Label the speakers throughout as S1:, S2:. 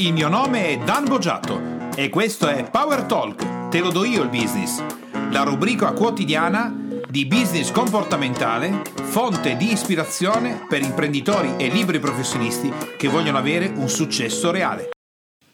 S1: Il mio nome è Dan Boggiato e questo è Power Talk, te lo do io il business, la rubrica quotidiana di business comportamentale, fonte di ispirazione per imprenditori e liberi professionisti che vogliono avere un successo reale.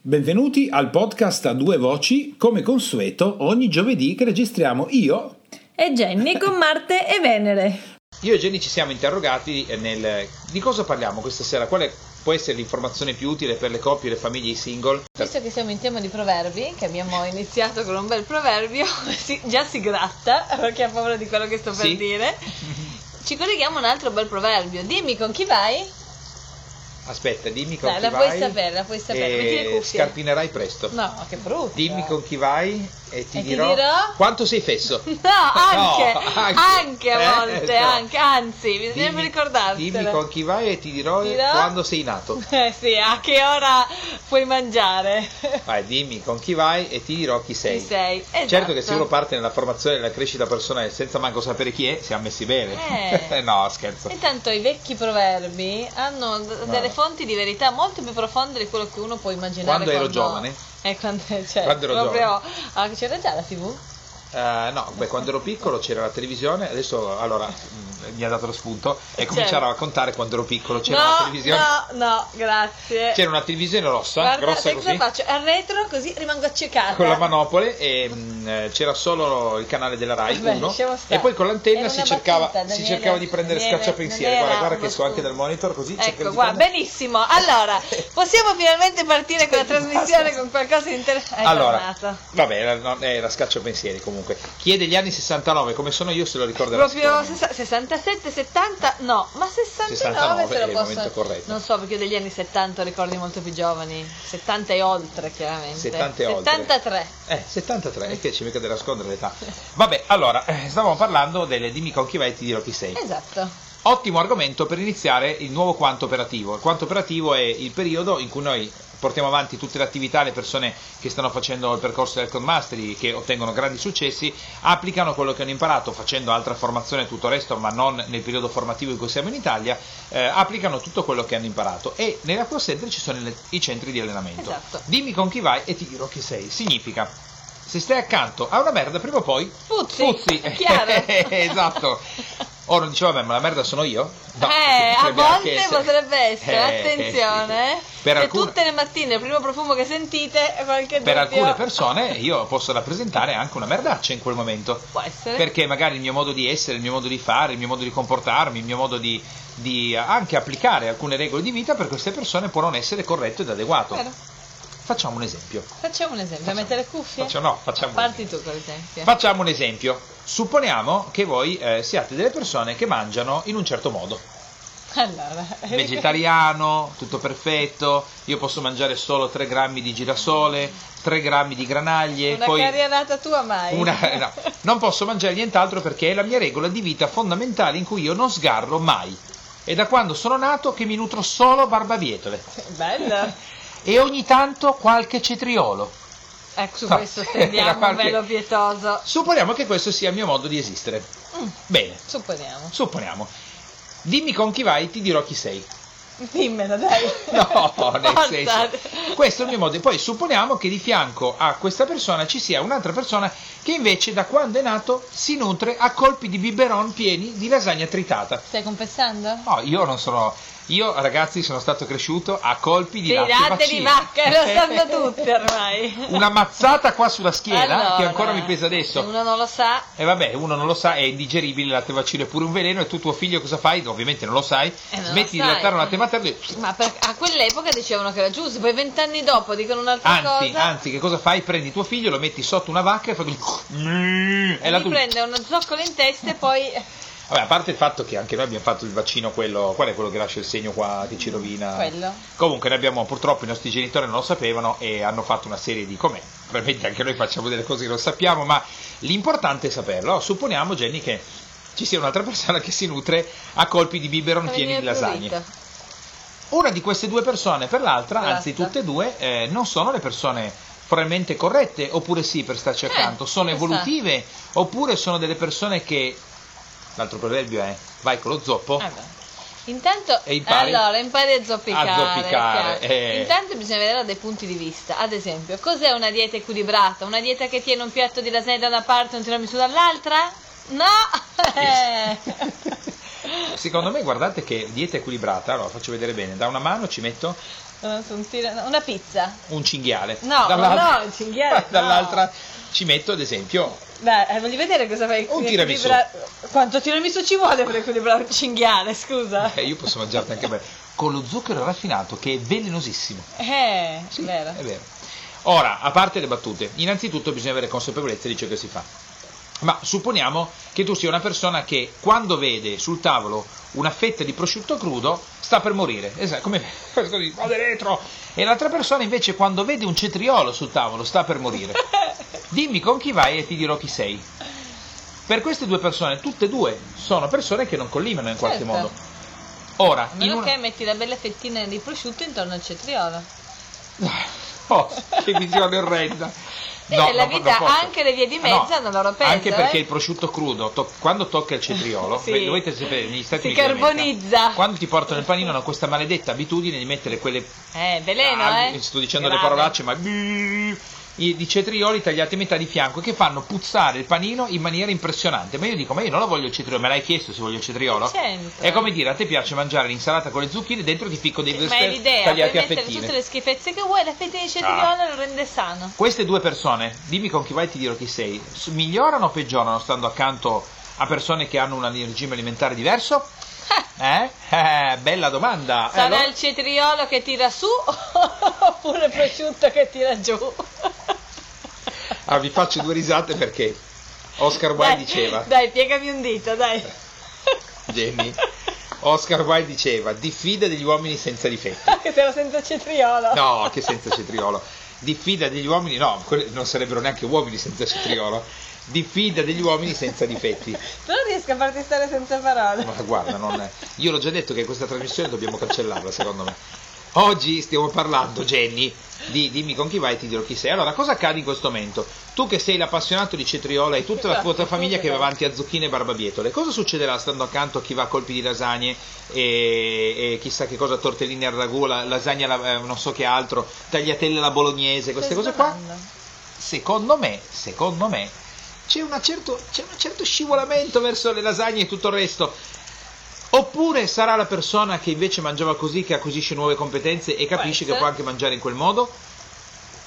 S1: Benvenuti al podcast a due voci, come consueto ogni giovedì che registriamo io
S2: e Jenny con Marte e Venere.
S1: Io e Jenny ci siamo interrogati nel di cosa parliamo questa sera, qual è può essere l'informazione più utile per le coppie e le famiglie single.
S2: Visto che siamo in tema di proverbi, che abbiamo iniziato con un bel proverbio, si, già si gratta perché ha paura di quello che sto per sì. dire. Ci colleghiamo a un altro bel proverbio. Dimmi con chi vai?
S1: Aspetta, dimmi con
S2: Dai,
S1: chi
S2: la
S1: vai.
S2: Puoi sapere, la puoi sapere, cuffie.
S1: Scarpinerai presto.
S2: No, che brutto.
S1: Dimmi con chi vai e ti,
S2: e
S1: dirò,
S2: ti dirò,
S1: quanto sei fesso.
S2: No, anche,
S1: no,
S2: anche, anche a eh, volte, eh, no. anche, anzi, bisogna ricordarti.
S1: Dimmi con chi vai e ti dirò,
S2: dirò,
S1: quando sei nato.
S2: Eh sì, a che ora puoi mangiare.
S1: Vai, dimmi con chi vai e ti dirò chi sei.
S2: Chi sei, esatto.
S1: Certo che se uno parte nella formazione e nella crescita personale senza manco sapere chi è, siamo messi bene.
S2: Eh.
S1: no, scherzo.
S2: Intanto i vecchi proverbi hanno d- delle fonti di verità molto più profonde di quello che uno può immaginare.
S1: Quando, ero giovane?
S2: Eh, quando, cioè,
S1: quando ero
S2: proprio. Ah, c'era già la tv?
S1: Uh, no, beh, quando ero piccolo c'era la televisione, adesso allora mi ha dato lo spunto e cominciare certo. a raccontare quando ero piccolo c'era
S2: no,
S1: una televisione.
S2: No, no, grazie.
S1: C'era una televisione rossa,
S2: Guarda,
S1: grossa così.
S2: Cosa faccio? Al retro così rimango accecata.
S1: Con la manopole e mh, c'era solo il canale della Rai
S2: Vabbè,
S1: 1 e poi con l'antenna si cercava,
S2: battuta,
S1: si cercava di prendere
S2: Daniele,
S1: scacciapensiere. Guarda, guarda che so anche dal monitor così.
S2: Ecco, guarda, benissimo. Allora, possiamo finalmente partire con la trasmissione con qualcosa di interessante.
S1: Allora, vabbè, era, era scacciapensieri comunque. Chiede gli anni 69, come sono io se lo ricorderò.
S2: Proprio 67, 70, no, ma 69,
S1: 69
S2: se lo
S1: posso. Corretto.
S2: Non so perché io degli anni 70 ricordi molto più giovani, 70 e oltre chiaramente.
S1: 70 e oltre.
S2: 73.
S1: Eh, 73, e che ci mica da nascondere l'età. Vabbè, allora, eh, stavamo parlando delle dimmi con chi vai ti dirò chi sei.
S2: Esatto.
S1: Ottimo argomento per iniziare il nuovo quanto operativo. Il quanto operativo è il periodo in cui noi portiamo avanti tutte le attività, le persone che stanno facendo il percorso del Mastery, che ottengono grandi successi, applicano quello che hanno imparato facendo altra formazione e tutto il resto, ma non nel periodo formativo in cui siamo in Italia, eh, applicano tutto quello che hanno imparato. E nella Core Center ci sono le, i centri di allenamento.
S2: Esatto.
S1: Dimmi con chi vai e ti dirò chi sei. Significa se stai accanto a una merda, prima o poi
S2: puzzi.
S1: puzzi. esatto. Ora dicevo, vabbè, ma la merda sono io?
S2: No, eh, a volte potrebbe essere, eh, attenzione.
S1: Eh, per
S2: se
S1: alcune...
S2: tutte le mattine il primo profumo che sentite qualche
S1: Per
S2: dubbio...
S1: alcune persone io posso rappresentare anche una merdaccia in quel momento.
S2: Può essere.
S1: Perché magari il mio modo di essere, il mio modo di fare, il mio modo di comportarmi, il mio modo di, di anche applicare alcune regole di vita per queste persone può non essere corretto ed adeguato.
S2: Vero.
S1: Facciamo un esempio.
S2: Facciamo un esempio, facciamo. mettere cuffie?
S1: Facciamo, no, facciamo
S2: Parti tu con l'esempio.
S1: Facciamo un esempio. Supponiamo che voi eh, siate delle persone che mangiano in un certo modo.
S2: Allora,
S1: vegetariano, tutto perfetto, io posso mangiare solo 3 grammi di girasole, 3 grammi di granaglie.
S2: Una
S1: poi
S2: carrierata tua mai?
S1: Una, no, non posso mangiare nient'altro perché è la mia regola di vita fondamentale in cui io non sgarro mai. È da quando sono nato che mi nutro solo barbabietole.
S2: Bella!
S1: E ogni tanto qualche cetriolo.
S2: Ecco, su questo stendiamo qualche... un velo pietoso.
S1: Supponiamo che questo sia il mio modo di esistere.
S2: Mm.
S1: Bene.
S2: Supponiamo.
S1: Supponiamo. Dimmi con chi vai, ti dirò chi sei.
S2: Dimmelo, dai.
S1: No, nel senso. Questo è il mio modo. Poi supponiamo che di fianco a questa persona ci sia un'altra persona che invece da quando è nato si nutre a colpi di biberon pieni di lasagna tritata.
S2: Stai confessando?
S1: No, io non sono io, ragazzi, sono stato cresciuto a colpi di, latte,
S2: latte di vacca, lo sanno tutti ormai.
S1: Una mazzata qua sulla schiena
S2: allora,
S1: che ancora mi pesa adesso.
S2: Uno non lo sa.
S1: E vabbè, uno non lo sa, è indigeribile, il latte vaccino è pure un veleno e tu tuo figlio cosa fai? Ovviamente non lo sai.
S2: Eh, non
S1: smetti
S2: lo
S1: di lattare un latte materno e...
S2: Ma per, a quell'epoca dicevano che era giusto, poi vent'anni dopo dicono un'altra
S1: anzi,
S2: cosa.
S1: Anzi, che cosa fai? Prendi tuo figlio, lo metti sotto una vacca e fai...
S2: E, e gli prende uno zoccolo in testa e poi...
S1: Vabbè, a parte il fatto che anche noi abbiamo fatto il vaccino, quello, qual è quello che lascia il segno qua che ci rovina?
S2: Quello.
S1: Comunque, ne abbiamo, purtroppo i nostri genitori non lo sapevano e hanno fatto una serie di come. Probabilmente anche noi facciamo delle cose che non sappiamo, ma l'importante è saperlo. Supponiamo, Jenny, che ci sia un'altra persona che si nutre a colpi di biberon pieni di lasagne. Una di queste due persone per l'altra,
S2: Basta.
S1: anzi tutte e due, eh, non sono le persone probabilmente corrette, oppure sì per starci accanto,
S2: Eh,
S1: sono evolutive, oppure sono delle persone che l'altro proverbio è vai con lo zoppo,
S2: Eh. Intanto,
S1: impari?
S2: allora, impari a zoppicare.
S1: A zoppicare, eh.
S2: Intanto bisogna vedere dei punti di vista. Ad esempio, cos'è una dieta equilibrata? Una dieta che tiene un piatto di lasagne da una parte e un tiramisù dall'altra? No! Eh.
S1: Secondo me, guardate che dieta equilibrata, allora faccio vedere bene, da una mano ci metto
S2: Un tira- Una pizza.
S1: un cinghiale,
S2: No,
S1: dall'altra,
S2: no, il cinghiale, no.
S1: dall'altra ci metto ad esempio
S2: Dai, eh, voglio vedere cosa fai.
S1: Un tiramisù.
S2: Quanto tiramisù ci vuole per equilibrare un cinghiale, scusa?
S1: Eh, io posso mangiarti anche me con lo zucchero raffinato che è velenosissimo.
S2: Eh,
S1: Sì,
S2: vero.
S1: è vero. Ora, a parte le battute, innanzitutto bisogna avere consapevolezza di ciò che si fa. Ma supponiamo che tu sia una persona che quando vede sul tavolo una fetta di prosciutto crudo sta per morire. Esatto, come così, vado dentro. E l'altra persona invece quando vede un cetriolo sul tavolo sta per morire. Dimmi con chi vai e ti dirò chi sei. Per queste due persone, tutte e due sono persone che non collimano in qualche
S2: Certo.
S1: modo. Ora,
S2: A meno
S1: una...
S2: che metti la bella fettina di prosciutto intorno al cetriolo.
S1: Oh, che visione orrenda.
S2: Sì, nella vita anche le vie di mezzo
S1: No,
S2: hanno loro peso,
S1: Anche perché
S2: eh.
S1: il prosciutto crudo, to- quando tocca il cetriolo,
S2: Sì.
S1: dovete sapere, negli Stati
S2: Si
S1: Uniti
S2: carbonizza.
S1: quando ti portano il panino hanno questa maledetta abitudine di mettere quelle...
S2: Eh, veleno,
S1: ah,
S2: eh.
S1: Sto dicendo
S2: Grave.
S1: le parolacce, ma... di cetrioli tagliati a metà di fianco che fanno puzzare il panino in maniera impressionante. Ma io dico, ma io non lo voglio il cetriolo, me l'hai chiesto se voglio il cetriolo?
S2: Certo.
S1: È come dire, a te piace mangiare l'insalata con le zucchine, dentro ti ficco dei
S2: Ma è l'idea, puoi
S1: tagliati a
S2: mettere
S1: fettine.
S2: tutte le schifezze che vuoi, la fetta di cetriolo lo rende sano.
S1: Queste due persone, dimmi con chi vai e ti dirò chi sei, migliorano o peggiorano stando accanto a persone che hanno un regime alimentare diverso? Eh? Eh, bella domanda. Eh,
S2: Sarà
S1: allora-
S2: il cetriolo che tira su oppure il prosciutto che tira giù?
S1: Ah, vi faccio due risate perché Oscar Wilde diceva,
S2: Dai, piegami un dito, dai.
S1: Jenny, Oscar Wilde diceva, diffida degli uomini senza difetti.
S2: che sei senza cetriolo.
S1: No, che senza cetriolo. Diffida degli uomini, no, non sarebbero neanche uomini senza cetriolo. Diffida degli uomini senza difetti.
S2: Però riesco a farti stare senza parole.
S1: Ma guarda, non io l'ho già detto che questa trasmissione dobbiamo cancellarla, secondo me. Oggi stiamo parlando, Jenny, di dimmi con chi vai e ti dirò chi sei. Allora, cosa accade in questo momento? Tu che sei l'appassionato di cetriola e tutta la
S2: Esatto,
S1: tua famiglia che va avanti a zucchine e barbabietole, cosa succederà stando accanto a chi va a colpi di lasagne e, e chissà che cosa, tortellini al ragù, la- lasagna, alla- eh, non so che altro, tagliatelle alla bolognese, queste cose qua? Secondo me, secondo me, c'è, una certo, c'è un certo scivolamento verso le lasagne e tutto il resto. Oppure sarà la persona che invece mangiava così, che acquisisce nuove competenze e capisce che può anche mangiare in quel modo?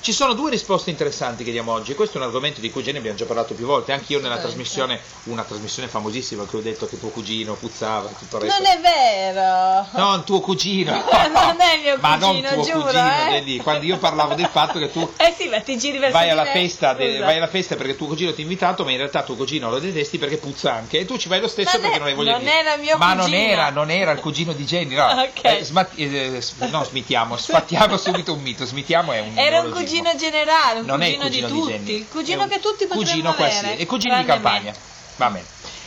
S1: Ci sono due risposte interessanti che diamo oggi. Questo è un argomento di cui Jenny abbiamo già parlato più volte. Anche io nella
S2: Assolutamente.
S1: trasmissione, una trasmissione famosissima, che ho detto che tuo cugino puzzava e tutto il resto.
S2: Non è vero.
S1: Non tuo cugino.
S2: Non è mio
S1: Ma non
S2: cugino,
S1: tuo
S2: giuro,
S1: cugino,
S2: eh.
S1: Quando io parlavo del fatto che tu
S2: Eh sì, ma ti giri verso
S1: vai
S2: di
S1: alla, festa de- vai alla festa perché tuo cugino ti ha invitato, ma in realtà tuo cugino lo detesti perché puzza anche e tu ci vai lo stesso
S2: Non
S1: perché
S2: è-
S1: non hai voglia
S2: non
S1: di
S2: era mio
S1: Ma non
S2: cugino.
S1: era, non era il cugino di Jenny, no.
S2: Ok.
S1: Eh, smat- eh, no, smittiamo, sfattiamo subito un mito, smittiamo è un
S2: Era un
S1: neologismo.
S2: Cugino generale, un
S1: Non
S2: cugino,
S1: cugino
S2: di
S1: Jenny,
S2: tutti. Il cugino che tutti potremmo avere.
S1: è cugino di campagna. Va bene.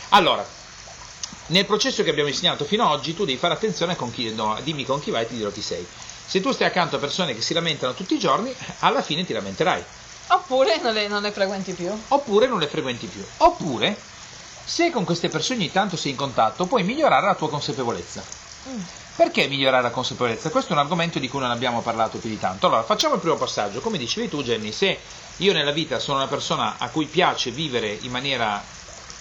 S1: Allora, nel processo che abbiamo insegnato fino ad oggi, tu devi fare attenzione con chi, no, dimmi con chi vai e ti dirò chi sei. Se tu stai accanto a persone che si lamentano tutti i giorni, alla fine ti lamenterai.
S2: Oppure non le, non le frequenti più.
S1: oppure non le frequenti più. Oppure, se con queste persone ogni tanto sei in contatto, puoi migliorare la tua consapevolezza.
S2: Mm.
S1: Perché migliorare la consapevolezza? Questo è un argomento di cui non abbiamo parlato più di tanto. Allora, facciamo il primo passaggio. Come dicevi tu, Jenny, se io nella vita sono una persona a cui piace vivere in maniera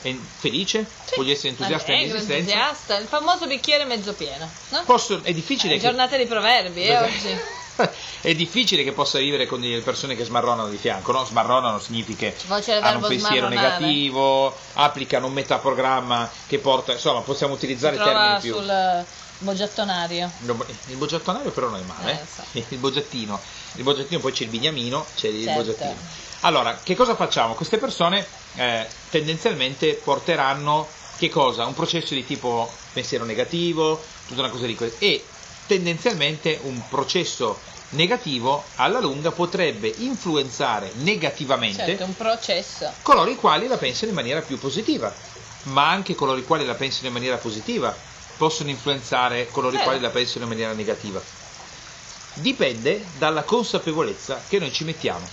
S1: eh, felice,
S2: Sì.
S1: voglio essere entusiasta
S2: Allegro,
S1: dell'esistenza,
S2: entusiasta, il famoso bicchiere mezzo pieno. No?
S1: posso, è difficile
S2: È
S1: che...
S2: giornata di proverbi, eh, oggi.
S1: è difficile che possa vivere con delle persone che smarronano di fianco, no? Smarronano significa hanno un pensiero negativo, applicano un metaprogramma che porta, insomma, possiamo
S2: Si
S1: utilizzare termini più.
S2: sul eh, boggiattonario.
S1: Il boggiattonario però non è male,
S2: Eh, lo so.
S1: eh? il boggiattino, il boggiattino poi c'è il bignamino, c'è il
S2: Certo.
S1: Allora, che cosa facciamo? Queste persone eh, tendenzialmente porteranno che cosa? Un processo di tipo pensiero negativo, tutta una cosa di questo e tendenzialmente un processo negativo alla lunga potrebbe influenzare negativamente
S2: Certo, un processo.
S1: coloro i quali la pensano in maniera più positiva, ma anche coloro i quali la pensano in maniera positiva possono influenzare coloro i
S2: Eh.
S1: quali la pensano in maniera negativa. Dipende dalla consapevolezza che noi ci mettiamo.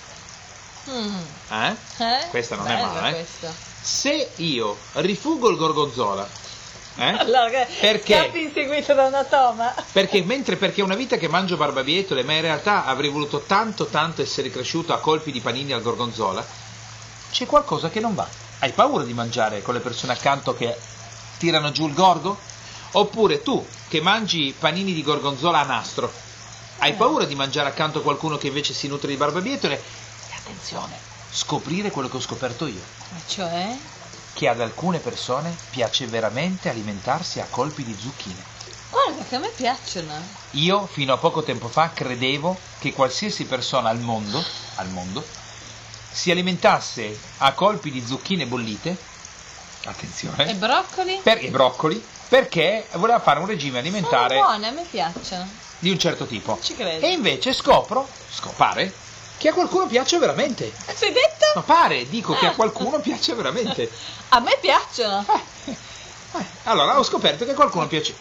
S2: Mm.
S1: eh?
S2: Eh?
S1: Questa non è
S2: Bello
S1: male, eh? Se io rifugo il gorgonzola Eh?
S2: Allora,
S1: Perché?
S2: Scappi inseguito da una toma.
S1: Perché mentre perché è una vita che mangio barbabietole, ma in realtà avrei voluto tanto tanto essere cresciuto a colpi di panini al gorgonzola, c'è qualcosa che non va. Hai paura di mangiare con le persone accanto che tirano giù il gorgo? Oppure tu che mangi panini di gorgonzola a nastro, hai
S2: Eh.
S1: paura di mangiare accanto a qualcuno che invece si nutre di barbabietole? E attenzione, scoprire quello che ho scoperto io,
S2: Ma cioè?
S1: che ad alcune persone piace veramente alimentarsi a colpi di zucchine.
S2: Guarda che a me piacciono.
S1: Io fino a poco tempo fa credevo che qualsiasi persona al mondo, al mondo si alimentasse a colpi di zucchine bollite,
S2: E
S1: attenzione,
S2: broccoli?
S1: per, e broccoli, perché voleva fare un regime alimentare
S2: Sono buone, a me piacciono.
S1: di un certo tipo.
S2: Ci credo.
S1: E invece scopro, scopare, che a qualcuno piace veramente.
S2: Sei detto?
S1: Ma pare, dico che a qualcuno piace veramente.
S2: A me piacciono.
S1: Eh, eh, allora ho scoperto che a qualcuno piace.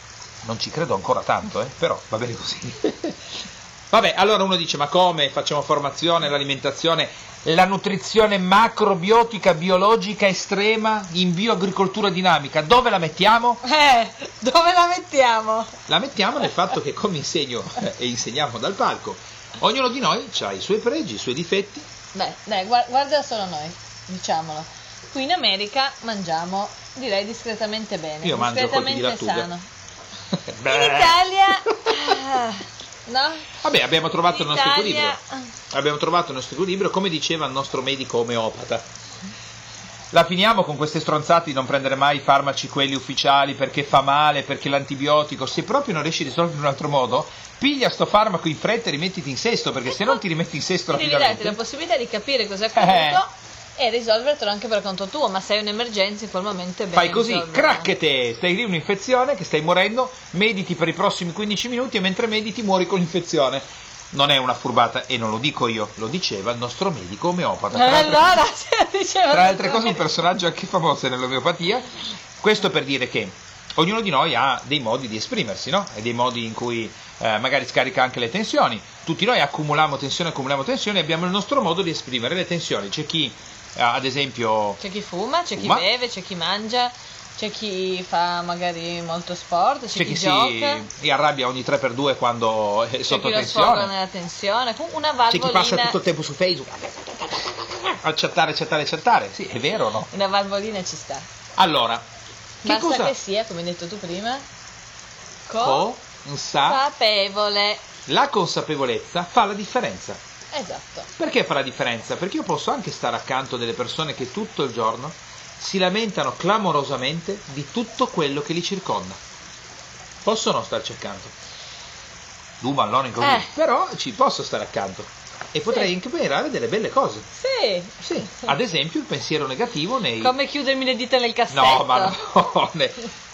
S1: Non ci credo ancora tanto, eh, però va bene così. Vabbè, allora uno dice: ma come facciamo formazione, l'alimentazione, la nutrizione macrobiotica biologica estrema in bioagricoltura dinamica? Dove la mettiamo?
S2: Eh, dove la mettiamo?
S1: La mettiamo nel fatto che, come insegno eh, e insegniamo dal palco, ognuno di noi ha i suoi pregi, i suoi difetti.
S2: Beh, dai, guarda, solo noi, diciamolo. Qui in America mangiamo, direi, discretamente bene.
S1: Io mangio di
S2: discretamente
S1: lattuga.
S2: sano. In. Italia... no?
S1: Vabbè, abbiamo trovato il nostro equilibrio. Abbiamo trovato il nostro equilibrio, come diceva il nostro medico omeopata. La finiamo con queste stronzate di non prendere mai i farmaci quelli ufficiali perché fa male, perché l'antibiotico. Se proprio non riesci a risolvere in un altro modo, piglia sto farmaco in fretta e rimettiti in sesto, perché se non ti rimetti in sesto
S2: Devi darti la
S1: rapidamente.
S2: possibilità di capire cos'è
S1: Eh.
S2: accaduto e risolvertelo anche per conto tuo, ma se hai un'emergenza in quel momento è bene
S1: Fai così,
S2: risolverla.
S1: cracchete, stai lì un'infezione che stai morendo, mediti per i prossimi 15 minuti e mentre mediti muori con l'infezione. Non è una furbata e non lo dico io, lo diceva il nostro medico omeopata.
S2: Eh,
S1: Tra l'altro-
S2: allora, diceva
S1: Tra altre cose un personaggio anche famoso nell'omeopatia, questo per dire che ognuno di noi ha dei modi di esprimersi, no? E dei modi in cui eh, magari scarica anche le tensioni. Tutti noi accumuliamo tensione, accumuliamo tensione e abbiamo il nostro modo di esprimere le tensioni. C'è chi, ad esempio,
S2: C'è chi fuma, c'è
S1: Fuma.
S2: chi beve, c'è chi mangia, c'è chi fa magari molto sport, c'è,
S1: c'è
S2: chi,
S1: chi
S2: gioca,
S1: si arrabbia ogni 3x2 quando è
S2: c'è
S1: sotto tensione.
S2: nella tensione, una
S1: C'è chi passa
S2: valvolina,
S1: tutto il tempo su Facebook a chattare, chattare, chattare. Sì, è vero o no?
S2: una valvolina ci sta.
S1: Allora, che
S2: Basta
S1: cosa
S2: che sia, come hai detto tu prima,
S1: Consa-
S2: consapevole.
S1: La consapevolezza fa la differenza.
S2: Esatto.
S1: Perché fa la differenza? Perché io posso anche stare accanto a delle persone che tutto il giorno si lamentano clamorosamente di tutto quello che li circonda. Posso non starci accanto. Du mallone così.
S2: Eh.
S1: Però ci posso stare accanto. E potrei anche imparare delle belle cose.
S2: Sì.
S1: Sì, ad esempio il pensiero negativo nei...
S2: Come chiudermi le dita nel cassetto.
S1: No, ma no.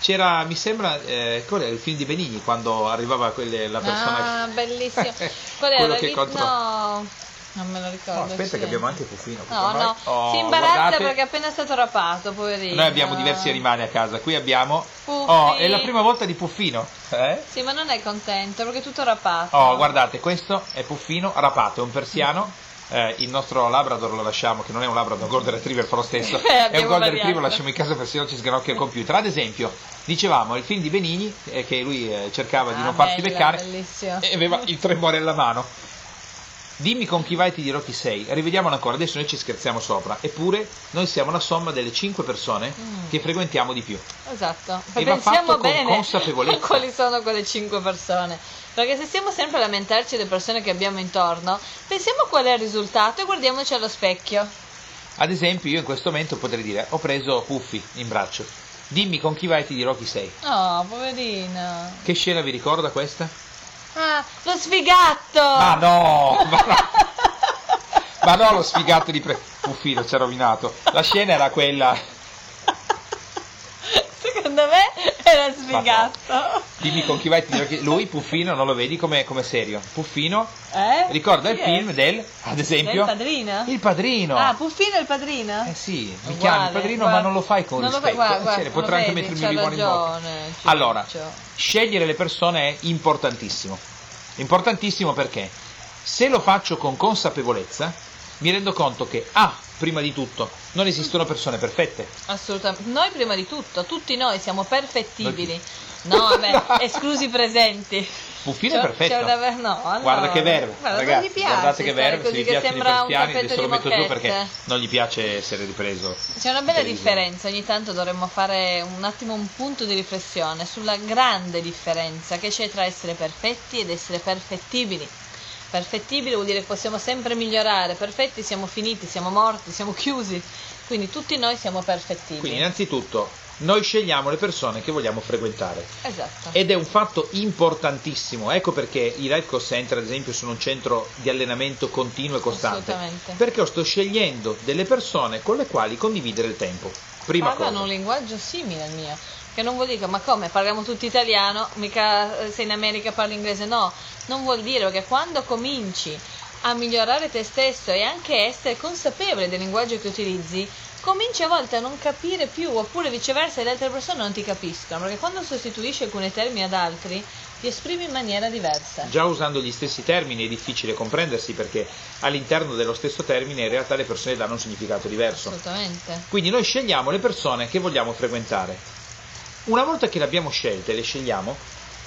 S1: C'era, mi sembra, eh, qual è il film di Benigni quando arrivava quelle, la persona...
S2: Ah, bellissimo. Qual era?
S1: quello che contro-
S2: No, non me lo ricordo.
S1: No, aspetta
S2: sì.
S1: che abbiamo anche Puffino. qui
S2: No,
S1: con noi.
S2: no,
S1: Oh,
S2: si imbarazza
S1: guardate,
S2: perché è appena stato rapato, poverino.
S1: Noi abbiamo diversi animali a casa, qui abbiamo...
S2: Puffi.
S1: Oh, è la prima volta di Puffino. Eh?
S2: Sì, ma non è contento perché è tutto rapato.
S1: Oh, guardate, questo è Puffino rapato, è un persiano. Eh, il nostro Labrador lo lasciamo, che non è un Labrador, è un Golden Retriever fa lo stesso.
S2: Eh,
S1: è un Golden. Retriever, lo lasciamo in casa perché sennò ci sgranocchia il computer. Ad esempio, dicevamo il film di Benigni, eh, che lui eh, cercava di
S2: Ah,
S1: non farsi beccare,
S2: bellissimo.
S1: e aveva il tremore alla mano. Dimmi con chi vai e ti dirò chi sei. Rivediamolo ancora, adesso noi ci scherziamo sopra. Eppure noi siamo la somma delle 5 persone
S2: Mm.
S1: che frequentiamo di più.
S2: Esatto.
S1: E
S2: Pensiamo
S1: con
S2: bene a quali sono quelle cinque persone. Perché se stiamo sempre a lamentarci delle persone che abbiamo intorno, pensiamo qual è il risultato e guardiamoci allo specchio.
S1: Ad esempio, io in questo momento potrei dire: Ho preso Puffi in braccio. Dimmi con chi vai e ti dirò chi sei.
S2: Oh, poverino.
S1: Che scena vi ricorda questa?
S2: Ah, lo sfigatto!
S1: Ma no! Ma no, ma no lo sfigato di pre... Puffino ci ha rovinato. La scena era quella.
S2: Secondo sfigato.
S1: Dimmi con chi vai ti. Lui, Puffino, non lo vedi come, come serio. Puffino
S2: Eh?
S1: ricorda il
S2: è?
S1: film del, ad esempio,
S2: Il padrino?
S1: Il padrino.
S2: Ah, Puffino è il padrino?
S1: Eh sì, mi chiami il padrino,
S2: guarda.
S1: ma non lo fai con
S2: Non lo
S1: rispetto.
S2: guarda,
S1: Eh,
S2: guarda,
S1: sì,
S2: lo
S1: potrei anche mettermi il limone in bocca. Allora, scegliere le persone è importantissimo. Importantissimo perché se lo faccio con consapevolezza, mi rendo conto che A. prima di tutto. Non esistono persone perfette.
S2: Assolutamente. Noi prima di tutto, tutti noi siamo perfettibili. No, vabbè, esclusi presenti.
S1: Puffino è perfetto.
S2: Una... No,
S1: Guarda
S2: no,
S1: che verve.
S2: Guarda,
S1: Ragazzi,
S2: piace,
S1: guardate che verve. Se vi piacciono i persiani, adesso lo metto giù
S2: perché
S1: non gli piace essere ripreso.
S2: C'è una bella differenza. Ogni tanto dovremmo fare un attimo un punto di riflessione sulla grande differenza che c'è tra essere perfetti ed essere perfettibili. Perfettibile vuol dire che possiamo sempre migliorare, perfetti siamo finiti, siamo morti, siamo chiusi, quindi tutti noi siamo perfettibili.
S1: Quindi innanzitutto noi scegliamo le persone che vogliamo frequentare.
S2: Esatto.
S1: Ed è un fatto importantissimo, ecco perché i Life Coach Center ad esempio sono un centro di allenamento continuo e costante.
S2: Assolutamente.
S1: Perché io sto scegliendo delle persone con le quali condividere il tempo. Prima
S2: Parlano
S1: cosa.
S2: un linguaggio simile al mio, che non vuol dire ma come parliamo tutti italiano, mica eh, se in America parli inglese, no, non vuol dire che quando cominci a migliorare te stesso e anche essere consapevole del linguaggio che utilizzi, cominci a volte a non capire più, oppure viceversa le altre persone non ti capiscono, perché quando sostituisci alcuni termini ad altri ti esprimi in maniera diversa.
S1: Già usando gli stessi termini è difficile comprendersi perché all'interno dello stesso termine in realtà le persone danno un significato diverso.
S2: Assolutamente.
S1: Quindi noi scegliamo le persone che vogliamo frequentare. Una volta che le abbiamo scelte, le scegliamo,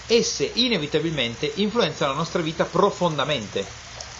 S1: esse inevitabilmente influenzano la nostra vita profondamente,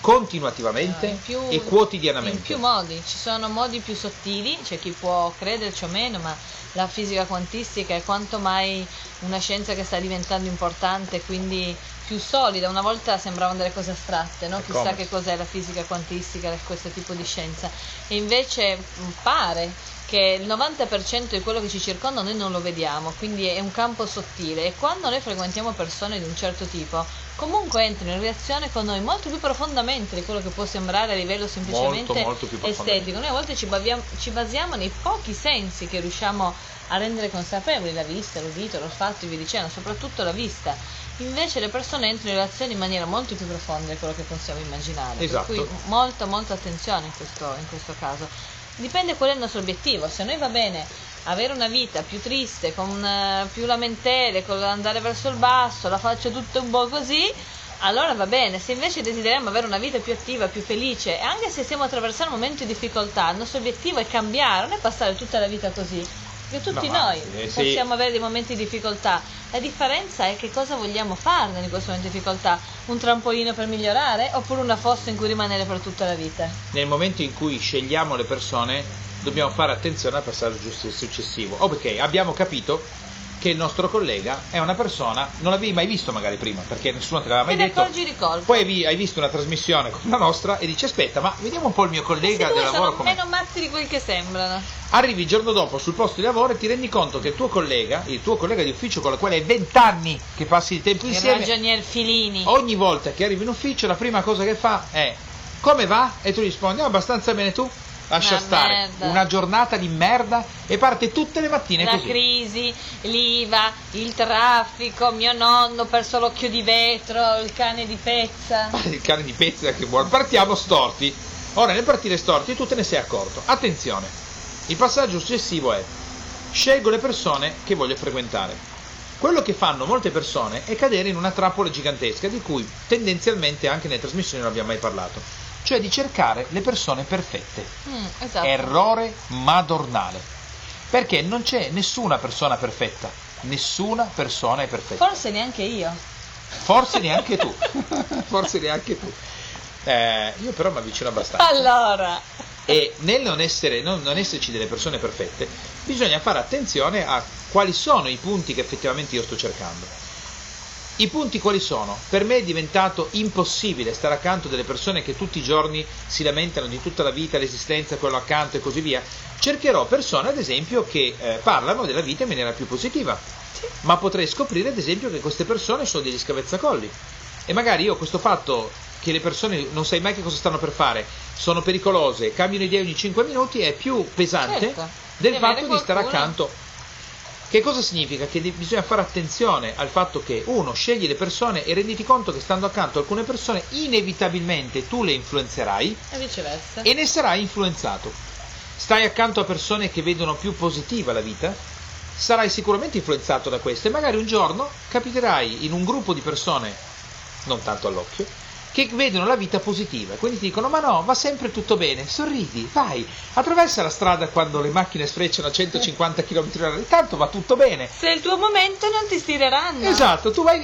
S1: continuativamente
S2: In più-
S1: e quotidianamente.
S2: In più modi, ci sono modi più sottili, c'è chi può crederci o meno, ma la fisica quantistica è quanto mai una scienza che sta diventando importante, quindi più solida. Una volta sembravano delle cose astratte, no? Chissà che cos'è la fisica quantistica, questo tipo di scienza. E invece pare che il 90% di quello che ci circonda noi non lo vediamo, quindi è un campo sottile e quando noi frequentiamo persone di un certo tipo, comunque entrano in reazione con noi molto più profondamente di quello che può sembrare a livello semplicemente
S1: Molto, molto
S2: estetico. Noi a volte ci, baviamo- ci basiamo nei pochi sensi che riusciamo a rendere consapevoli, la vista, l'udito, l'olfatto e via dicendo, soprattutto la vista. Invece le persone entrano in relazione in maniera molto più profonda di quello che possiamo immaginare.
S1: Esatto.
S2: Per cui molta, molta attenzione in questo, in questo caso. Dipende qual è il nostro obiettivo. Se noi va bene avere una vita più triste, con eh, più lamentele, con andare verso il basso, la faccia tutta un po' così, allora va bene. Se invece desideriamo avere una vita più attiva, più felice, anche se stiamo attraversando momenti di difficoltà, il nostro obiettivo è cambiare, non è passare tutta la vita così. Perché tutti
S1: No,
S2: noi
S1: eh, sì.
S2: possiamo avere dei momenti di difficoltà. La differenza è che cosa vogliamo farne in questo momento di difficoltà. Un trampolino per migliorare oppure una fossa in cui rimanere per tutta la vita.
S1: Nel momento in cui scegliamo le persone dobbiamo fare attenzione al passaggio successivo. Oh, perché abbiamo capito che il nostro collega è una persona, non l'avevi mai visto magari prima, perché nessuno te l'aveva mai detto. Poi hai- hai visto una trasmissione come la nostra e dici aspetta, ma vediamo un po' il mio collega del lavoro
S2: sono
S1: com'è.
S2: meno matti di quel che sembrano.
S1: Arrivi il giorno dopo sul posto di lavoro e ti rendi conto che il tuo collega, il tuo collega di ufficio con il quale hai vent'anni che passi il tempo
S2: Il
S1: insieme,
S2: ragionier Filini.
S1: ogni volta che arrivi in ufficio la prima cosa che fa è come va? E tu rispondi "Ah, abbastanza bene tu? Lascia
S2: Una
S1: stare,
S2: merda.
S1: una giornata di merda e parte tutte le mattine
S2: la
S1: così.
S2: crisi, l'IVA, il traffico, mio nonno perso l'occhio di vetro, il cane di pezza.
S1: Il cane di pezza che buono. Partiamo storti. Ora nel partire storti tu te ne sei accorto. Attenzione. Il passaggio successivo è scelgo le persone che voglio frequentare. Quello che fanno molte persone è cadere in una trappola gigantesca di cui tendenzialmente anche nelle trasmissioni non abbiamo mai parlato, cioè di cercare le persone perfette.
S2: Mm, esatto.
S1: Errore madornale. Perché non c'è nessuna persona perfetta. Nessuna persona è perfetta.
S2: Forse neanche io.
S1: Forse neanche tu. Forse neanche tu. Eh, io però mi avvicino abbastanza.
S2: Allora,
S1: E nel non, essere, non, non esserci delle persone perfette, bisogna fare attenzione a quali sono i punti che effettivamente io sto cercando. I punti quali sono? Per me è diventato impossibile stare accanto a delle persone che tutti i giorni si lamentano di tutta la vita, l'esistenza, quello accanto e così via. Cercherò persone, ad esempio, che eh, parlano della vita in maniera più positiva. Ma potrei scoprire, ad esempio, che queste persone sono degli scavezzacolli. E magari io questo fatto che le persone non sai mai che cosa stanno per fare, sono pericolose, cambiano idea ogni 5 minuti, è più pesante
S2: Certo.
S1: del fatto di stare accanto. Che cosa significa? Che bisogna fare attenzione al fatto che uno scegli le persone e renditi conto che stando accanto a alcune persone inevitabilmente tu le influenzerai
S2: e viceversa.
S1: e ne sarai influenzato. Stai accanto a persone che vedono più positiva la vita, sarai sicuramente influenzato da questo e magari un giorno capiterai in un gruppo di persone, non tanto all'occhio, che vedono la vita positiva, quindi ti dicono ma no, va sempre tutto bene, sorridi, vai, attraversa la strada quando le macchine sfrecciano a 150 km h intanto va tutto bene.
S2: Se è il tuo momento non ti stireranno.
S1: Esatto, tu vai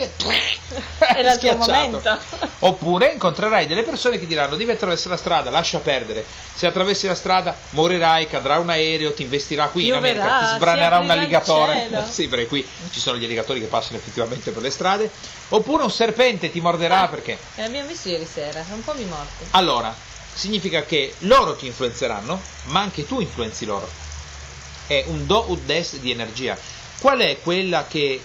S2: Era il tuo momento.
S1: Oppure incontrerai delle persone che diranno devi attraversare la strada, lascia perdere. Se attraversi la strada morirai, cadrà un aereo, ti investirà qui
S2: Pioverà,
S1: in America, ti sbranerà un alligatore. Sì, perché qui ci sono gli alligatori che passano effettivamente per le strade. Oppure un serpente ti morderà perché
S2: E l'abbiamo visto ieri sera, un po' mi morto.
S1: allora, significa che loro ti influenzeranno, ma anche tu influenzi loro. È un do ut des di energia. Qual è quella che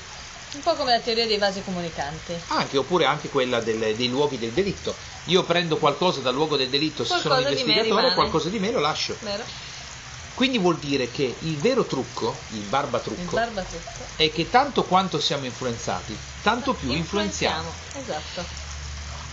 S2: Un po' come la teoria dei vasi comunicanti.
S1: anche oppure anche quella del- dei luoghi del delitto. Io prendo qualcosa dal luogo del delitto, se sono un
S2: Qualcosa
S1: investigatore, qualcosa di me lo lascio.
S2: Vero?
S1: Quindi vuol dire che il vero trucco, il
S2: Il
S1: barbatrucco,
S2: barbatrucco.
S1: è che tanto quanto siamo influenzati, tanto più influenziamo.
S2: Esatto.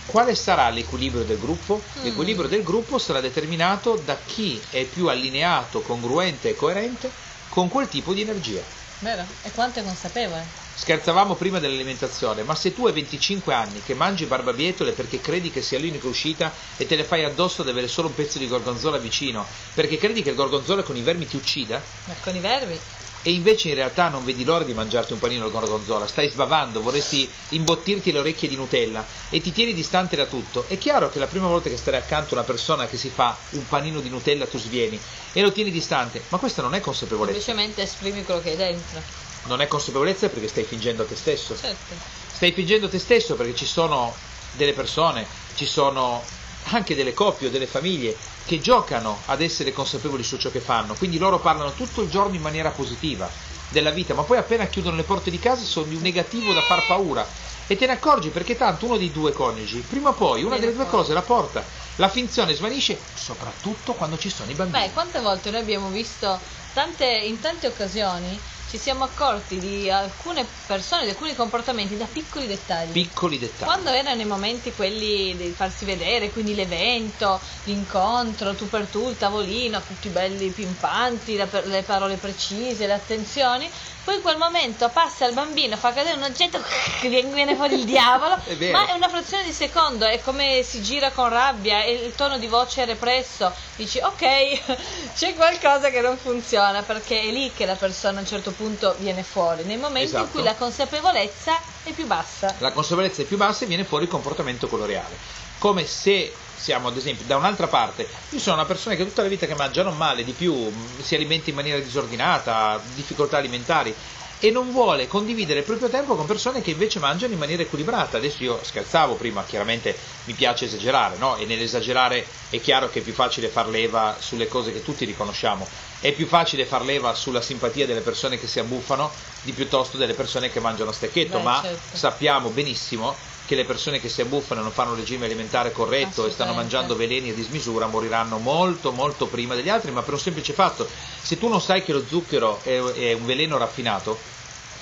S1: Quale sarà l'equilibrio del gruppo?
S2: Mm.
S1: L'equilibrio del gruppo sarà determinato da chi è più allineato, congruente e coerente con quel tipo di energia.
S2: Vero? E quanto è consapevole?
S1: Scherzavamo prima dell'alimentazione, ma se tu hai 25 anni che mangi barbabietole perché credi che sia l'unica uscita e te le fai addosso ad avere solo un pezzo di gorgonzola vicino, perché credi che il gorgonzola con i vermi ti uccida,
S2: Ma con i verbi?
S1: E invece in realtà non vedi l'ora di mangiarti un panino al gorgonzola, stai sbavando, vorresti imbottirti le orecchie di Nutella e ti tieni distante da tutto, è chiaro che la prima volta che starai accanto a una persona che si fa un panino di Nutella tu svieni e lo tieni distante, ma questa non è consapevolezza,
S2: Semplicemente esprimi quello che hai dentro.
S1: non è consapevolezza perché stai fingendo a te stesso.
S2: Certo.
S1: Stai fingendo te stesso perché ci sono delle persone, ci sono anche delle coppie o delle famiglie che giocano ad essere consapevoli su ciò che fanno, quindi loro parlano tutto il giorno in maniera positiva della vita, ma poi appena chiudono le porte di casa sono di un negativo da far paura e te ne accorgi perché tanto uno dei due coniugi, prima o poi, una delle due cose la porta. La finzione svanisce soprattutto quando ci sono i bambini.
S2: Beh, quante volte noi abbiamo visto tante, in tante occasioni ci siamo accorti di alcune persone, di alcuni comportamenti da piccoli dettagli.
S1: Piccoli dettagli.
S2: Quando erano i momenti quelli di farsi vedere, quindi l'evento, l'incontro, tu per tu, il tavolino, tutti belli pimpanti, le parole precise, le attenzioni, poi in quel momento passa il bambino, fa cadere un oggetto, viene viene fuori il diavolo,
S1: È
S2: ma è una frazione di secondo, è come si gira con rabbia e il tono di voce è represso, dici ok, c'è qualcosa che non funziona perché è lì che la persona a un certo punto viene fuori, nei momenti in
S1: Esatto.
S2: cui la consapevolezza è più bassa.
S1: la consapevolezza è più bassa e viene fuori il comportamento quello reale. Come se siamo ad esempio da un'altra parte, io sono una persona che tutta la vita che mangia non male, di più si alimenta in maniera disordinata, ha difficoltà alimentari e non vuole condividere il proprio tempo con persone che invece mangiano in maniera equilibrata. Adesso io scherzavo prima, chiaramente mi piace esagerare, no? E nell'esagerare è chiaro che è più facile far leva sulle cose che tutti riconosciamo. È più facile far leva sulla simpatia delle persone che si abbuffano di piuttosto delle persone che mangiano a stecchetto,
S2: Beh,
S1: ma
S2: certo.
S1: sappiamo benissimo che le persone che si abbuffano e non fanno un regime alimentare corretto e stanno mangiando veleni a dismisura moriranno molto molto prima degli altri, ma per un semplice fatto, se tu non sai che lo zucchero è, è un veleno raffinato,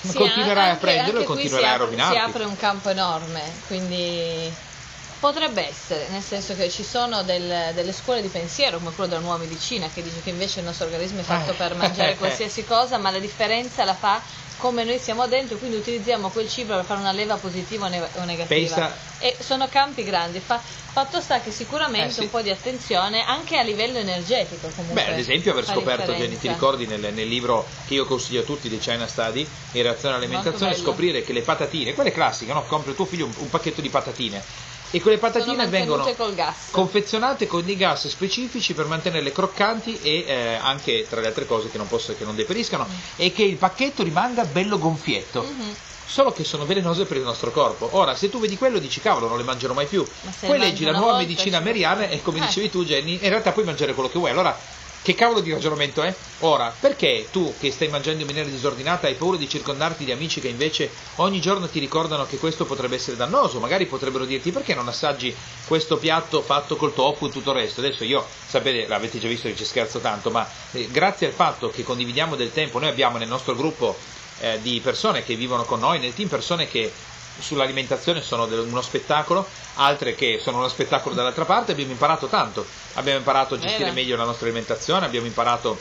S2: Sì,
S1: continuerai a
S2: anche-
S1: prenderlo e continuerai
S2: si
S1: a
S2: apre-
S1: rovinarti.
S2: Si apre un campo enorme, quindi potrebbe essere, nel senso che ci sono del- delle scuole di pensiero come quello della nuova medicina che dice che invece il nostro organismo è fatto
S1: Eh.
S2: per mangiare qualsiasi cosa, ma la differenza la fa come noi siamo dentro, quindi utilizziamo quel cibo per fare una leva positiva o ne- o negativa.
S1: Pensa-
S2: E sono campi grandi. Fa- fatto sta che sicuramente
S1: Eh, sì.
S2: un po' di attenzione anche a livello energetico comunque.
S1: Beh, ad esempio aver scoperto, Jenny, ti
S2: differenza.
S1: ricordi nel, nel libro che io consiglio a tutti di China Study, in reazione all'alimentazione, scoprire che le patatine, quelle classiche, no? compri tuo figlio un, un pacchetto di patatine e quelle patatine vengono confezionate con dei gas specifici per mantenerle croccanti e eh, anche tra le altre cose che non, posso, che non deperiscano e che il pacchetto rimanga bello gonfietto.
S2: Mhm.
S1: Solo che sono velenose per il nostro corpo. Ora, se tu vedi quello, dici cavolo, non le mangerò mai più.
S2: Ma
S1: Poi
S2: le
S1: leggi la nuova
S2: volta,
S1: medicina meriana e come
S2: Eh.
S1: dicevi tu, Jenny, in realtà puoi mangiare quello che vuoi. Allora, che cavolo di ragionamento è? Ora, perché tu che stai mangiando in maniera disordinata hai paura di circondarti di amici che invece ogni giorno ti ricordano che questo potrebbe essere dannoso? Magari potrebbero dirti perché non assaggi questo piatto fatto col tofu e tutto il resto? Adesso io, sapete, l'avete già visto che ci scherzo tanto, ma eh, grazie al fatto che condividiamo del tempo, noi abbiamo nel nostro gruppo eh, di persone che vivono con noi, nel team persone che sull'alimentazione sono uno spettacolo, altre che sono uno spettacolo dall'altra parte, abbiamo imparato tanto, abbiamo imparato a gestire
S2: Vero.
S1: meglio la nostra alimentazione, abbiamo imparato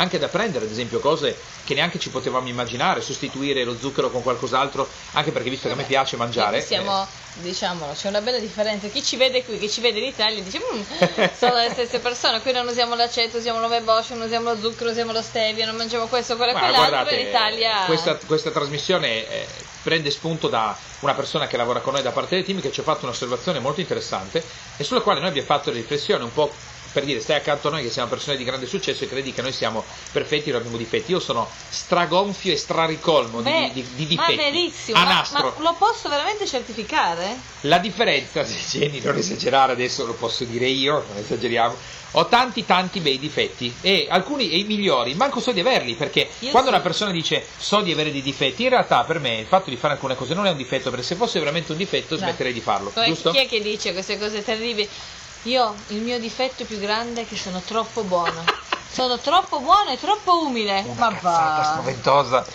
S1: anche ad apprendere, ad esempio, cose che neanche ci potevamo immaginare, sostituire lo zucchero con qualcos'altro, anche perché visto che a me piace mangiare,
S2: siamo,
S1: eh,
S2: diciamolo, c'è una bella differenza. Chi ci vede qui, chi ci vede in Italia dice "Mm, sono le stesse persone, qui non usiamo l'aceto, usiamo l'ove Bosch, non usiamo lo zucchero, usiamo lo stevia, non mangiamo questo, quello e quell'altro,
S1: guardate,
S2: in Italia
S1: questa, questa trasmissione eh, prende spunto da una persona che lavora con noi da parte del team che ci ha fatto un'osservazione molto interessante e sulla quale noi abbiamo fatto le riflessioni un po' per dire stai accanto a noi che siamo persone di grande successo e credi che noi siamo perfetti e non abbiamo difetti. Io sono stragonfio e straricolmo di,
S2: Beh,
S1: di- di
S2: ma
S1: difetti.
S2: verissimo,
S1: a
S2: ma,
S1: nastro.
S2: ma lo posso veramente certificare?
S1: La differenza, se Jenny, non esagerare adesso lo posso dire io, non esageriamo, ho tanti tanti bei difetti e alcuni e i migliori, manco so di averli perché
S2: Io
S1: quando
S2: sì.
S1: una persona dice so di avere dei difetti, in realtà per me il fatto di fare alcune cose non è un difetto, perché se fosse veramente un difetto
S2: Dai.
S1: smetterei di farlo,
S2: Come-
S1: giusto?
S2: Chi è che dice queste cose terribili? Io, il mio difetto più grande è che sono troppo buono. Sono troppo buono e troppo umile.
S1: Una
S2: Ma va.
S1: spaventosa.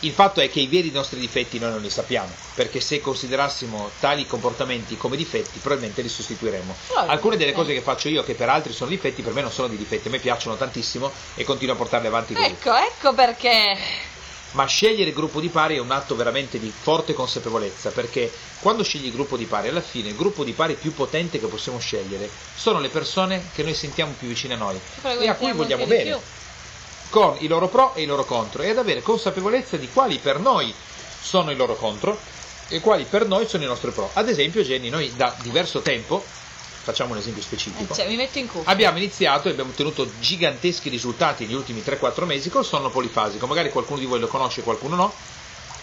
S1: Il fatto è che i veri nostri difetti noi non li sappiamo, perché se considerassimo tali comportamenti come difetti, probabilmente li sostituiremmo.
S2: Probabilmente.
S1: Alcune delle cose che faccio io, che per altri sono difetti, per me non sono dei difetti, a me piacciono tantissimo e continuo a portarle avanti così.
S2: Ecco, ecco perché.
S1: Ma scegliere il gruppo di pari è un atto veramente di forte consapevolezza, perché quando scegli il gruppo di pari, alla fine il gruppo di pari più potente che possiamo scegliere sono le persone che noi sentiamo più vicine a noi e a cui vogliamo bene con i loro pro e i loro contro e ad avere consapevolezza di quali per noi sono i loro contro e quali per noi sono i nostri pro. Ad esempio, Jenny, noi da diverso tempo, facciamo un esempio
S2: Eh,
S1: specifico,
S2: cioè, mi metto in cuffia.
S1: abbiamo iniziato e abbiamo ottenuto giganteschi risultati negli ultimi 3-4 mesi col sonno polifasico. Magari qualcuno di voi lo conosce, qualcuno no.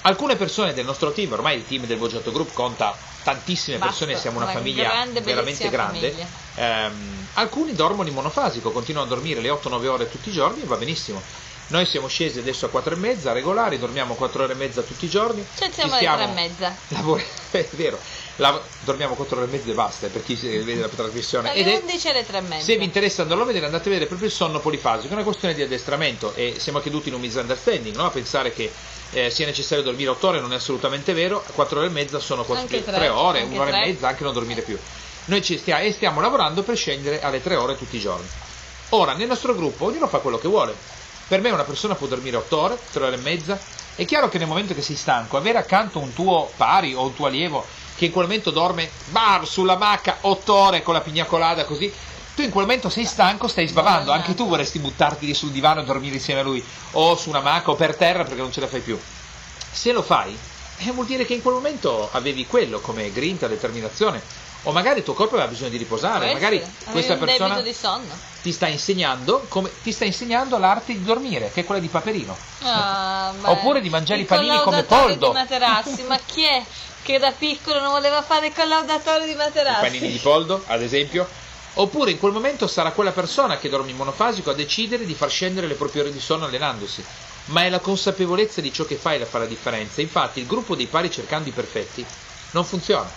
S1: Alcune persone del nostro team, ormai il team del Vogiato Group conta tantissime
S2: Basta,
S1: persone, siamo una
S2: una
S1: famiglia
S2: grande,
S1: veramente grande. Ehm, alcuni dormono in monofasico, continuano a dormire le 8-9 ore tutti i giorni e va benissimo. Noi siamo scesi adesso a 4 e mezza, regolari, dormiamo 4 ore e mezza tutti i giorni.
S2: Cioè,
S1: Ci
S2: siamo alle
S1: stiamo-
S2: tre e mezza.
S1: Lavori- è vero, Lav- dormiamo 4 ore e mezza e basta, per chi vede la trasmissione.
S2: Alle
S1: è-
S2: 11 e alle tre e mezza.
S1: se vi interessa andarlo a vedere, andate a vedere proprio il sonno polifasico, è una questione di addestramento e siamo caduti in un misunderstanding, no? a pensare che eh, sia necessario dormire 8 ore non è assolutamente vero, 4 ore e mezza sono quasi
S2: Anche
S1: 3
S2: tre,
S1: ore,
S2: anche
S1: un'ora
S2: tre.
S1: e mezza, anche non dormire più. Noi ci stia- e stiamo lavorando per scendere alle 3 ore tutti i giorni. Ora, nel nostro gruppo ognuno fa quello che vuole. Per me una persona può dormire 8 ore, 3 ore e mezza. È chiaro che nel momento che sei stanco, avere accanto un tuo pari o un tuo allievo che in quel momento dorme bar sulla macca 8 ore con la pigna colada così, tu in quel momento sei stanco, stai sbavando, anche tu vorresti buttarti lì sul divano e dormire insieme a lui, o su una macca o per terra perché non ce la fai più. Se lo fai, eh, vuol dire che in quel momento avevi quello come grinta, determinazione, o magari il tuo corpo aveva bisogno di riposare,
S2: Può
S1: magari
S2: essere. Avevi
S1: questa
S2: un
S1: persona
S2: di sonno.
S1: ti sta insegnando come ti sta insegnando l'arte di dormire, che è quella di Paperino.
S2: Ah.
S1: Oppure di mangiare i panini come Poldo.
S2: ma chi è che da piccolo non voleva fare il collaudatore di Materassi?
S1: panini di Poldo, ad esempio. Oppure in quel momento sarà quella persona che dorme in monofasico a decidere di far scendere le proprie ore di sonno allenandosi. Ma è la consapevolezza di ciò che fai a fare la differenza. Infatti il gruppo dei pari cercando i perfetti non funziona.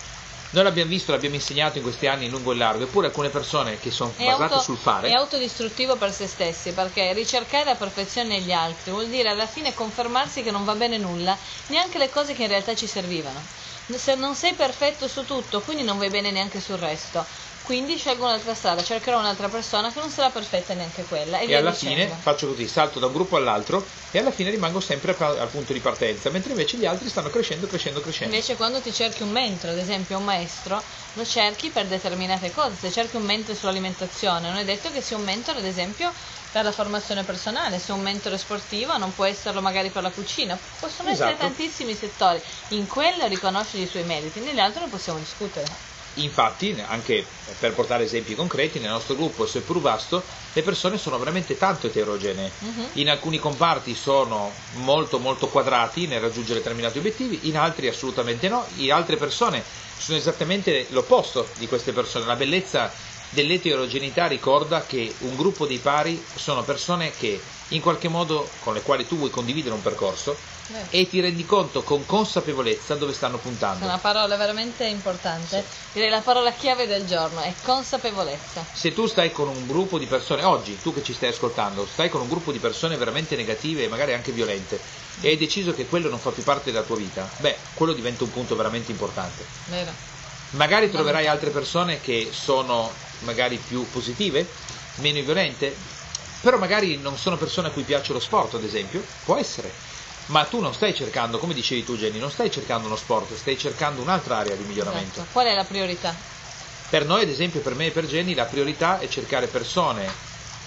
S1: Noi l'abbiamo visto, l'abbiamo insegnato in questi anni in lungo e largo, eppure alcune persone che sono basate
S2: auto-
S1: sul fare.
S2: è autodistruttivo per se stessi perché ricercare la perfezione negli altri vuol dire alla fine confermarsi che non va bene nulla, neanche le cose che in realtà ci servivano. Se non sei perfetto su tutto, quindi non vai bene neanche sul resto. Quindi scelgo un'altra strada, cercherò un'altra persona che non sarà perfetta neanche quella. E,
S1: e alla
S2: dicendo.
S1: fine faccio così, salto da un gruppo all'altro e alla fine rimango sempre al punto di partenza, mentre invece gli altri stanno crescendo, crescendo, crescendo.
S2: Invece quando ti cerchi un mentore, ad esempio un maestro, lo cerchi per determinate cose. Se cerchi un mentore sull'alimentazione, non è detto che sia un mentore, ad esempio, per la formazione personale. Se un mentore sportivo non può esserlo magari per la cucina. Possono essere
S1: Esatto.
S2: tantissimi settori. In quello riconosci i suoi meriti, negli altri ne possiamo discutere.
S1: Infatti, anche per portare esempi concreti, nel nostro gruppo, seppur vasto, le persone sono veramente tanto eterogenee.
S2: Mhm.
S1: In alcuni comparti sono molto molto quadrati nel raggiungere determinati obiettivi, in altri assolutamente no, in altre persone sono esattamente l'opposto di queste persone. La bellezza dell'eterogeneità ricorda che un gruppo dei pari sono persone che in qualche modo con le quali tu vuoi condividere un percorso
S2: Eh.
S1: e ti rendi conto con consapevolezza dove stanno
S2: È
S1: puntando.
S2: una parola veramente importante. Direi la parola chiave del giorno è consapevolezza.
S1: Se tu stai con un gruppo di persone, oggi tu che ci stai ascoltando, stai con un gruppo di persone veramente negative e magari anche violente e hai deciso che quello non fa più parte della tua vita, beh, quello diventa un punto veramente importante.
S2: Vero?
S1: Magari troverai altre persone che sono magari più positive, meno violente, però magari non sono persone a cui piace lo sport, ad esempio, può essere. ma tu non stai cercando, come dicevi tu Jenny, non stai cercando uno sport, stai cercando un'altra area di miglioramento.
S2: Esatto. Qual è la priorità?
S1: Per noi, ad esempio, per me e per Jenny, la priorità è cercare persone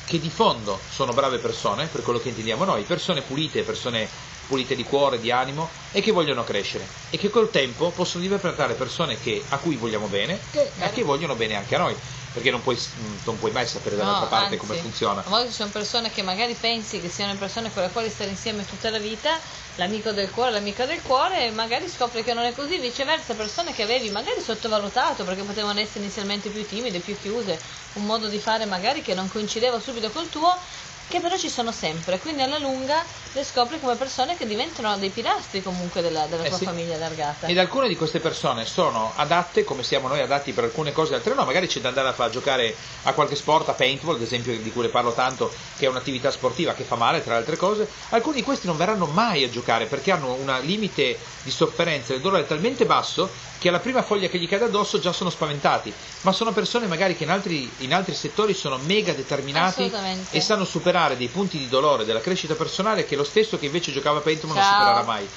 S1: che di fondo sono brave persone, per quello che intendiamo noi, persone pulite, persone pulite di cuore, di animo e che vogliono crescere e che col tempo possono diventare persone che, a cui vogliamo bene e a che vogliono bene anche a noi perché non puoi, non puoi mai sapere dall'altra
S2: No,
S1: parte
S2: anzi,
S1: come funziona.
S2: A volte ci sono persone che magari pensi che siano persone con le quali stare insieme tutta la vita, l'amico del cuore, l'amica del cuore, e magari scopri che non è così, viceversa, persone che avevi magari sottovalutato perché potevano essere inizialmente più timide, più chiuse, un modo di fare magari che non coincideva subito col tuo, che però ci sono sempre, quindi alla lunga le scopri come persone che diventano dei pilastri comunque della, della
S1: Eh
S2: tua
S1: sì.
S2: famiglia allargata.
S1: Ed alcune di queste persone sono adatte, come siamo noi adatti per alcune cose, altre no. Magari c'è da andare a far giocare a qualche sport, a paintball, ad esempio, di cui le parlo tanto, che è un'attività sportiva che fa male, tra le altre cose. Alcuni di questi non verranno mai a giocare perché hanno un limite di sofferenza e il dolore talmente basso che alla prima foglia che gli cade addosso già sono spaventati. Ma sono persone magari che in altri, in altri settori sono mega determinati e sanno superare dei punti di dolore della crescita personale che lo stesso che invece giocava a paintball non supererà mai.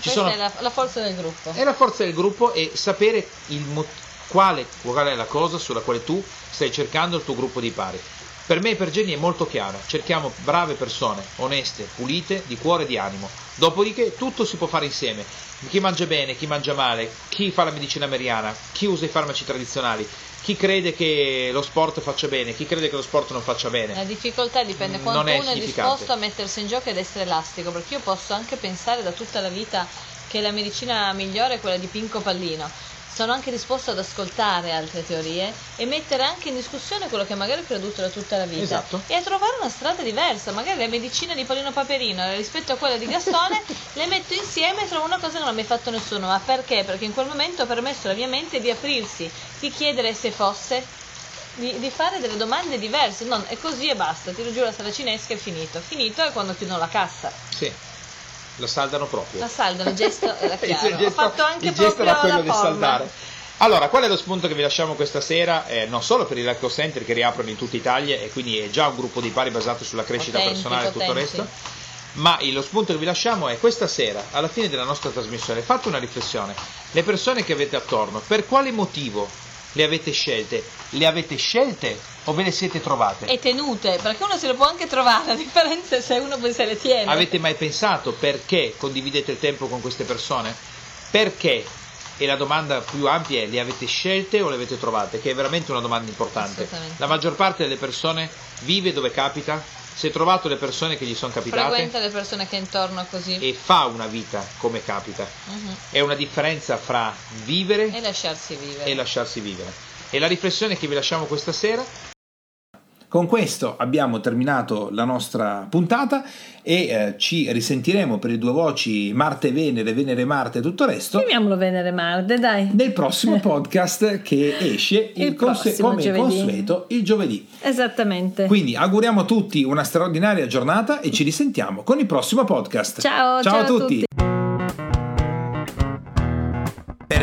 S1: Ci sono
S2: è la, la forza del gruppo.
S1: è la forza del gruppo e sapere il quale, qual è la cosa sulla quale tu stai cercando il tuo gruppo di pari. Per me e per Jenny è molto chiaro, cerchiamo brave persone, oneste, pulite, di cuore e di animo. Dopodiché tutto si può fare insieme. Chi mangia bene, chi mangia male, chi fa la medicina meriana, chi usa i farmaci tradizionali, chi crede che lo sport faccia bene, chi crede che lo sport non faccia bene.
S2: La difficoltà dipende
S1: Mm,
S2: quanto
S1: non è
S2: uno è disposto a mettersi in gioco ed essere elastico, perché io posso anche pensare da tutta la vita che la medicina migliore è quella di Pinco Pallino. Sono anche disposto ad ascoltare altre teorie e mettere anche in discussione quello che magari ho creduto da tutta la vita
S1: Esatto.
S2: e a trovare una strada diversa. Magari la medicina di Paolino Paperino rispetto a quella di Gastone le metto insieme e trovo una cosa che non ha mai fatto nessuno. Ma perché? Perché in quel momento ho permesso alla mia mente di aprirsi, di chiedere se fosse, di, di fare delle domande diverse. Non è così e basta, tiro giù la saracinesca e finito. Finito è quando chiudono la cassa.
S1: Sì, la saldano proprio.
S2: La saldano, il gesto era
S1: Il
S2: chiaro.
S1: gesto-
S2: Ho fatto anche
S1: il gesto era quello di saldare. Allora, qual è lo spunto che vi lasciamo questa sera? Eh, non solo per i Lacto Center che riaprono in tutta Italia e quindi è già un gruppo di pari basato sulla crescita
S2: Potenti,
S1: personale e tutto il resto, ma il- lo spunto che vi lasciamo è questa sera, alla fine della nostra trasmissione, fate una riflessione. Le persone che avete attorno, per quale motivo le avete scelte? Le avete scelte o ve le siete trovate?
S2: E tenute, perché uno se lo può anche trovare, la differenza è se uno poi se le tiene.
S1: Avete mai pensato perché condividete il tempo con queste persone? Perché? E la domanda più ampia è le avete scelte o le avete trovate? Che è veramente una domanda importante. La maggior parte delle persone vive dove capita, si è trovato le persone che gli sono capitate
S2: Frequenta le persone che intorno così.
S1: e fa una vita come capita.
S2: Mhm.
S1: È una differenza fra vivere
S2: E lasciarsi vivere.
S1: e lasciarsi vivere. E la riflessione che vi lasciamo questa sera
S3: Con questo abbiamo terminato la nostra puntata e eh, ci risentiremo per le due voci Marte Venere, Venere Marte e tutto il resto
S2: Chiamiamolo Venere Marte, dai.
S3: nel prossimo podcast che esce il
S2: Il prossimo
S3: come
S2: giovedì.
S3: consueto il giovedì.
S2: Esattamente.
S3: Quindi auguriamo a tutti una straordinaria giornata e ci risentiamo con il prossimo podcast.
S2: Ciao,
S3: ciao,
S2: ciao
S3: a
S2: a
S3: tutti.
S2: tutti.